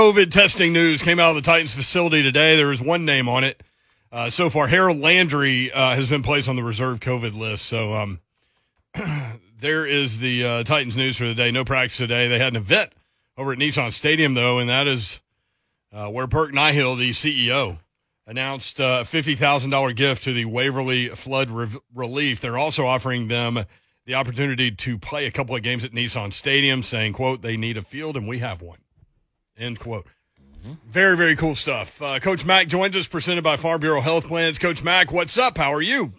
COVID testing news came out of the Titans facility today. There is one name on it. Uh, so far, Harold Landry uh, has been placed on the reserve COVID list. So um, there is the uh, Titans news for the day. No practice today. They had an event over at Nissan Stadium, though, and that is uh, where Burke Nihill, the CEO, announced a $50,000 gift to the Waverly Flood Re- Relief. They're also offering them the opportunity to play a couple of games at Nissan Stadium, saying, quote, they need a field and we have one, end quote. Very, very cool stuff. Uh, Coach Mac joins us, presented by Farm Bureau Health Plans. Coach Mac, what's up? How are you?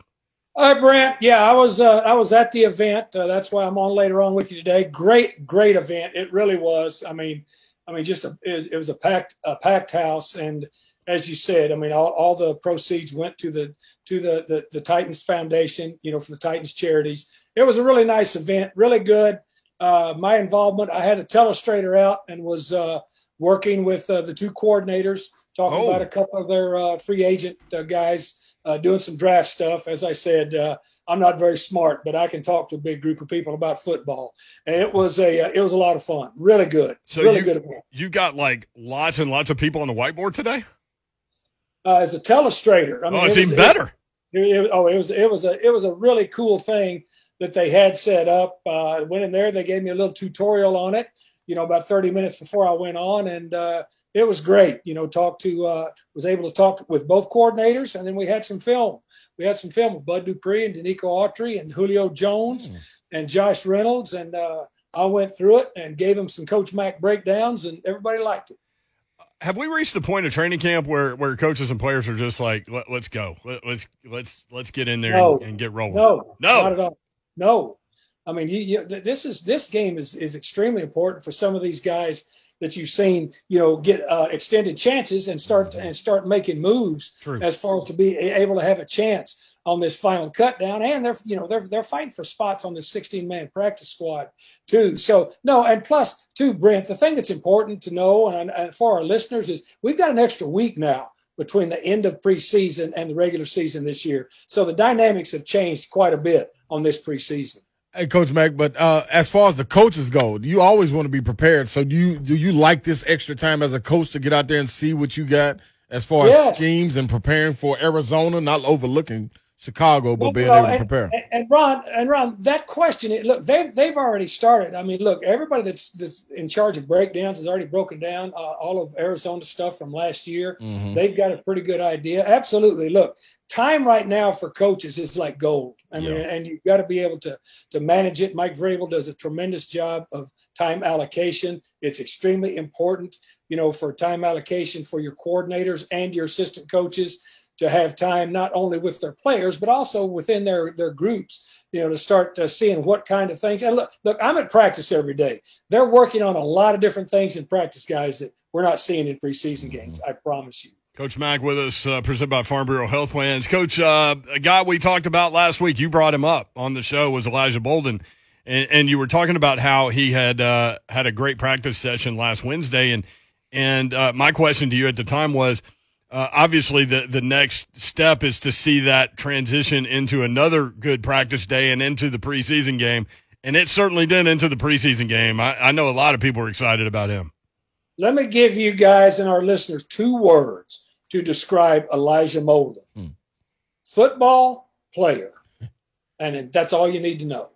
Hi, Brent. Yeah, I was uh, I was at the event. Uh, that's why I'm on later on with you today. Great, great event. It really was. I mean, I mean, just a, it, was a packed a packed house, and as you said, I mean, all, all the proceeds went to the to the, the the Titans Foundation. You know, for the Titans charities. It was a really nice event. Really good. Uh, my involvement. I had a telestrator out and was uh, working with uh, the two coordinators, talking oh. about a couple of their uh, free agent guys uh, doing some draft stuff. As I said, uh, I'm not very smart, but I can talk to a big group of people about football, and it was a uh, it was a lot of fun. Really good. So really you, good. You got like lots and lots of people on the whiteboard today. Uh, as a telestrator, I mean, oh, it's it even better. It, it, oh, it was it was a it was a really cool thing that they had set up. Uh, went in there, they gave me a little tutorial on it. You know, about 30 minutes before I went on, and uh, it was great. You know, talked to uh, was able to talk with both coordinators, and then we had some film. We had some film with Bud Dupree and Denico Autry and Julio Jones mm. and Josh Reynolds, and uh, I went through it and gave them some Coach Mac breakdowns, and everybody liked it. Have we reached the point of training camp where, where coaches and players are just like, Let, us go, Let, us let's let's get in there no, and, and, get rolling? No, no, not at all. No, I mean, you, you, this is this game is is extremely important for some of these guys that you've seen, you know, get uh, extended chances and start and start making moves True. as far as to be able to have a chance on this final cut down. And they're, you know, they're they're fighting for spots on this 16 man practice squad too. So no, and plus too, Brent, the thing that's important to know and, and for our listeners is we've got an extra week now between the end of preseason and the regular season this year. So the dynamics have changed quite a bit on this preseason. Hey, Coach Mac, but uh, as far as the coaches go, you always want to be prepared. So do you do you like this extra time as a coach to get out there and see what you got as far yes. as schemes and preparing for Arizona, not overlooking Chicago, but well, being able to prepare. And, and, Ron, and Ron, that question, look, they've they've already started. I mean, look, everybody that's, that's in charge of breakdowns has already broken down uh, all of Arizona stuff from last year. Mm-hmm. They've got a pretty good idea. Absolutely. Look, time right now for coaches is like gold. I mean, yeah. and you've got to be able to to manage it. Mike Vrabel does a tremendous job of time allocation. It's extremely important, you know, for time allocation for your coordinators and your assistant coaches to have time not only with their players but also within their their groups you know to start uh, seeing what kind of things. And look look i'm at practice every day. They're working on a lot of different things in practice guys that we're not seeing in preseason games i promise you. Coach Mac with us, uh, presented by Farm Bureau Health Plans. Coach, uh, a guy we talked about last week, you brought him up on the show, was Elijah Molden, and, and you were talking about how he had uh, had a great practice session last Wednesday, and and uh, my question to you at the time was, uh, obviously the the next step is to see that transition into another good practice day and into the preseason game, and it certainly did into the preseason game. I, I know a lot of people are excited about him. Let me give you guys and our listeners two words to describe Elijah Molden: hmm. football player, and that's all you need to know.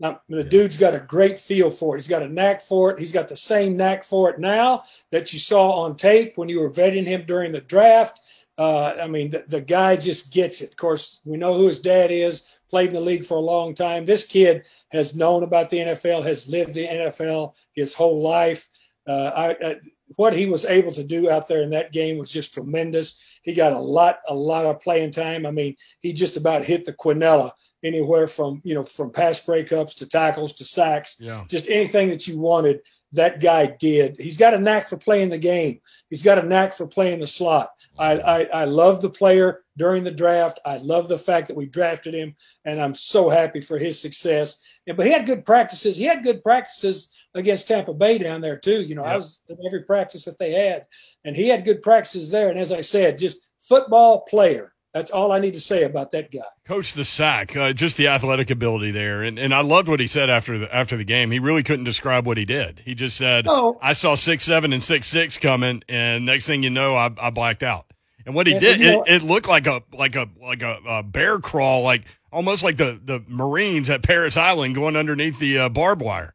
Now, the dude's got a great feel for it. He's got a knack for it. He's got the same knack for it now that you saw on tape when you were vetting him during the draft. Uh, I mean, the, the, guy just gets it. Of course, we know who his dad is, played in the league for a long time. This kid has known about the NFL, has lived the NFL his whole life. Uh, I, I, what he was able to do out there in that game was just tremendous. He got a lot, a lot of playing time. I mean, he just about hit the quinella anywhere from you know from pass breakups to tackles to sacks, yeah. just anything that you wanted. That guy did. He's got a knack for playing the game. He's got a knack for playing the slot. I, I, I love the player during the draft. I love the fact that we drafted him, and I'm so happy for his success. And, but he had good practices. He had good practices against Tampa Bay down there too. You know, yep. I was in every practice that they had, and he had good practices there. And as I said, just football player That's all I need to say about that guy. Coach the sack, uh, just the athletic ability there, and and I loved what he said after the after the game. He really couldn't describe what he did. He just said, oh. "I saw six seven and six six coming, and next thing you know, I, I blacked out." And what he did, and, it, it, looked like a like a like a, a, bear crawl, like almost like the the Marines at Parris Island going underneath the uh, barbed wire.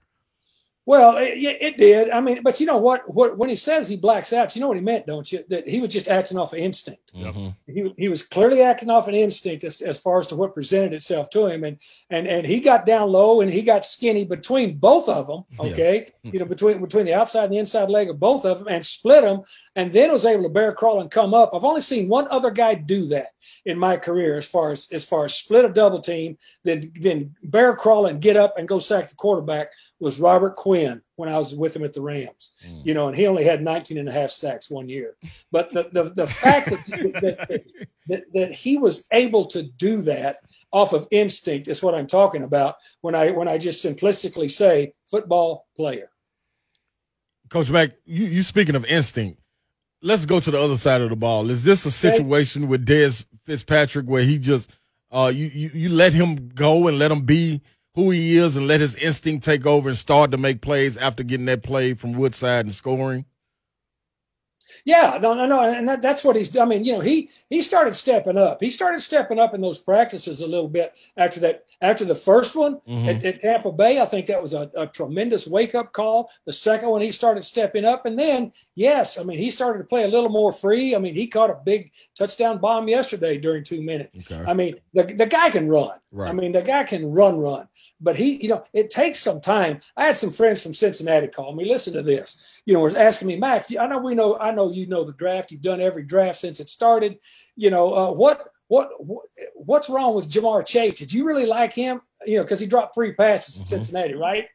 Well, it, it, did. I mean, but you know what? What when he says he blacks out, you know what he meant, don't you? That he was just acting off of instinct. Mm-hmm. He he was clearly acting off an instinct as, as far as to what presented itself to him, and and and he got down low and he got skinny between both of them. Okay, yeah. you know between between the outside and the inside leg of both of them, and split them, and then was able to bear crawl and come up. I've only seen one other guy do that in my career as far as as far as split a double team, then then bear crawl and get up and go sack the quarterback was Robert Quinn when I was with him at the Rams. Mm. You know, and he only had 19 and a half sacks one year. But the the, the fact that, that, that, that he was able to do that off of instinct is what I'm talking about when I when I just simplistically say football player. Coach Mac, you, you speaking of instinct, let's go to the other side of the ball. Is this a situation with Dez Fitzpatrick where he just uh, you, you you let him go and let him be who he is and let his instinct take over and start to make plays after getting that play from Woodside and scoring? Yeah, no, no, no, and that, that's what he's. I mean, you know, he he started stepping up. He started stepping up in those practices a little bit after that. After the first one mm-hmm. at, at, Tampa Bay, I think that was a, a tremendous wake up call. The second one, he started stepping up, and then yes, I mean, he started to play a little more free. I mean, he caught a big touchdown bomb yesterday during two minutes. Okay. I mean, the the guy can run. Right. I mean, the guy can run, run but he, you know, it takes some time. I had some friends from Cincinnati call me. Listen to this. You know, was asking me, Mac. I know we know. I know you know the draft. You've done every draft since it started. You know, uh, what, what, what, what's wrong with Ja'Marr Chase? Did you really like him? You know, because he dropped three passes in mm-hmm. Cincinnati, right?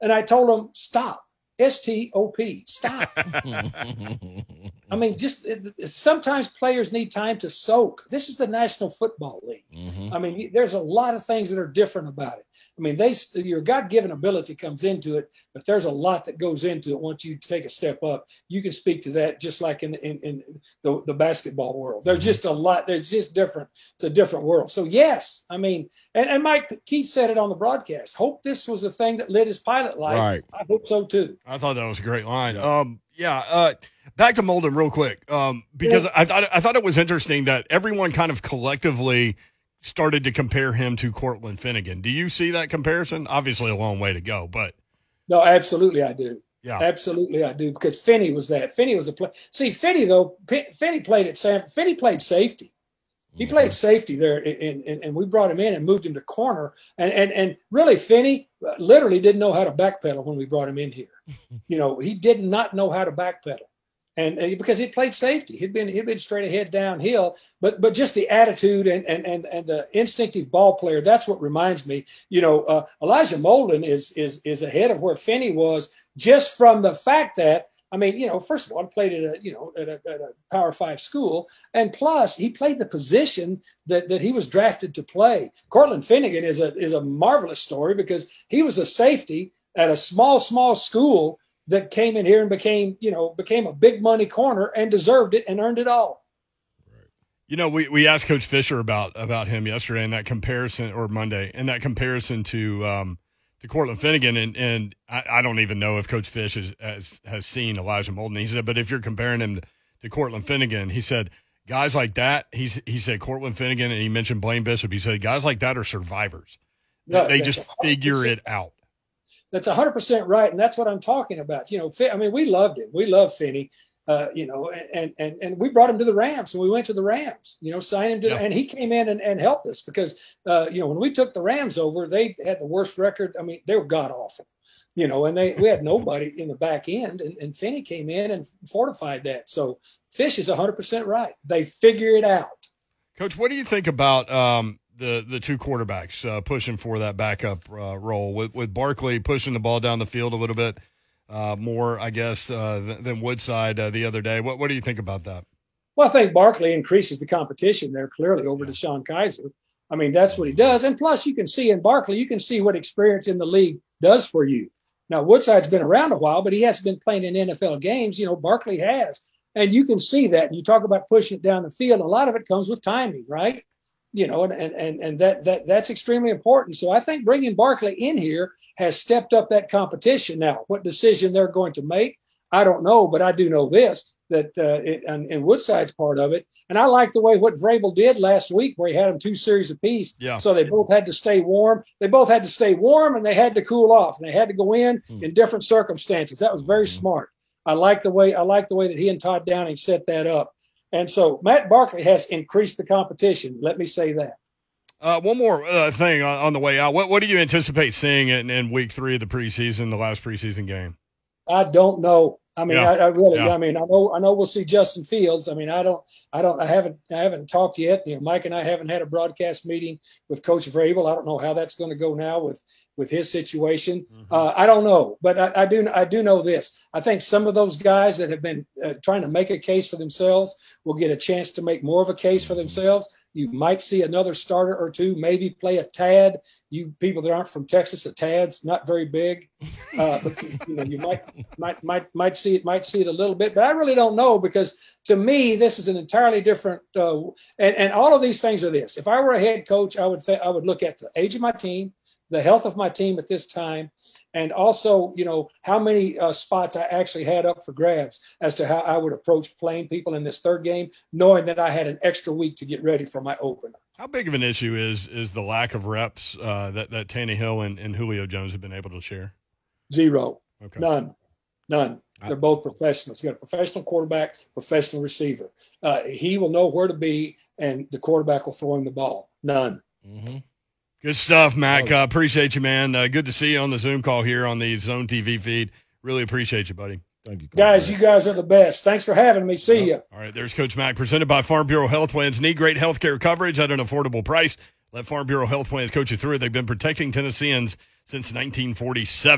And I told him, stop. S T O P. Stop. I mean, just sometimes players need time to soak. This is the National Football League. Mm-hmm. I mean, there's a lot of things that are different about it. I mean, they your God given ability comes into it, but there's a lot that goes into it once you take a step up. You can speak to that just like in in, in the, the basketball world. There's mm-hmm. just a lot. There's just different. It's a different world. So yes, I mean, and, and Mike Keith said it on the broadcast. Hope this was a thing that lit his pilot light. Right. I hope so too. I thought that was a great line. Um, yeah. Uh, back to Molden real quick, um, because yeah. I thought I thought it was interesting that everyone kind of collectively started to compare him to Cortland Finnegan. Do you see that comparison? Obviously, a long way to go, but no, absolutely, I do. Yeah, absolutely, I do because Finney was that. Finney was a play. See, Finney though, Finney played at Sam. Finney played safety. He mm-hmm. played safety there, and, and, and we brought him in and moved him to corner. And and and really, Finney uh, literally didn't know how to backpedal when we brought him in here. you know, he did not know how to backpedal and uh, because he played safety, he'd been he'd been straight ahead downhill. But but just the attitude and and and, and the instinctive ball player. That's what reminds me. You know, uh, Elijah Molden is is is ahead of where Finney was just from the fact that. I mean, you know, first of all, I played at a you know at a, at a Power Five school, and plus he played the position that, that he was drafted to play. Cortland Finnegan is a is a marvelous story because he was a safety at a small small school that came in here and became, you know, became a big money corner and deserved it and earned it all. You know, we, we asked Coach Fisher about about him yesterday in that comparison or Monday in that comparison to um, to Cortland Finnegan and and I, I don't even know if Coach Fish has, has, has seen Elijah Molden. He said, but if you're comparing him to, Cortland Finnegan, he said guys like that. He's he said Cortland Finnegan and he mentioned Blaine Bishop. He said guys like that are survivors. No, they just figure it out that's 100% right. And that's what I'm talking about. You know, I mean, we loved him. We love Finney. Uh, you know, and, and and we brought him to the Rams and we went to the Rams, you know, signed him to, yeah. and he came in and, and helped us because, uh, you know, when we took the Rams over, they had the worst record. I mean, they were god awful, you know, and they we had nobody in the back end, and, and Finney came in and fortified that. So Fish is 100% right. They figure it out. Coach, what do you think about um, the the two quarterbacks uh, pushing for that backup uh, role with with Barkley pushing the ball down the field a little bit uh, more, I guess, uh, than, than Woodside uh, the other day. What what do you think about that? Well, I think Barkley increases the competition there clearly over yeah. DeShone Kizer. I mean, that's what he does, and plus you can see in Barkley, you can see what experience in the league does for you. Now Woodside's been around a while, but he hasn't been playing in NFL games. You know, Barkley has, And you can see that. And you talk about pushing it down the field. A lot of it comes with timing, right? You know, and and and that that that's extremely important. So I think bringing Barkley in here has stepped up that competition. Now, what decision they're going to make, I don't know, but I do know this that uh, it, and, and, Woodside's part of it. And I like the way what Vrabel did last week, where he had them two series apiece. Yeah. So they both had to stay warm. They both had to stay warm, and they had to cool off, and they had to go in mm. in different circumstances. That was very mm. smart. I like the way I like the way that he and Todd Downing set that up. And so Matt Barkley has increased the competition. Let me say that. Uh, one more uh, thing on, on, the way out. What, what do you anticipate seeing in, in week three of the preseason, the last preseason game? I don't know. I mean, yeah. I, I, really, yeah. I mean, I know, I know we'll see Justin Fields. I mean, I don't, I don't, I haven't, I haven't talked yet. You know, Mike and I haven't had a broadcast meeting with Coach Vrabel. I don't know how that's going to go now with with his situation. Mm-hmm. Uh, I don't know, but I, I, do, I do know this. I think some of those guys that have been uh, trying to make a case for themselves will get a chance to make more of a case for themselves. You might see another starter or two, maybe play a tad. You people that aren't from Texas, a tad's not very big, uh, but you know you might might might might see it might see it a little bit. But I really don't know because to me this is an entirely different. Uh, and and all of these things are this. If I were a head coach, I would th- I would look at the age of my team, the health of my team at this time, and also you know how many uh, spots I actually had up for grabs as to how I would approach playing people in this third game, knowing that I had an extra week to get ready for my opener. How big of an issue is is the lack of reps uh, that that Tannehill and, and Julio Jones have been able to share? Zero. Okay. None. None. They're both professionals. You got a professional quarterback, professional receiver. Uh, he will know where to be, and the quarterback will throw him the ball. None. Mm-hmm. Good stuff, Mac. Uh, appreciate you, man. Uh, good to see you on the Zoom call here on the Zone TV feed. Really appreciate you, buddy. Thank you, Coach guys. You guys are the best. Thanks for having me. See you. All right, there's Coach Mac, presented by Farm Bureau Health Plans. Need great health care coverage at an affordable price. Let Farm Bureau Health Plans coach you through it. They've been protecting Tennesseans since 1947.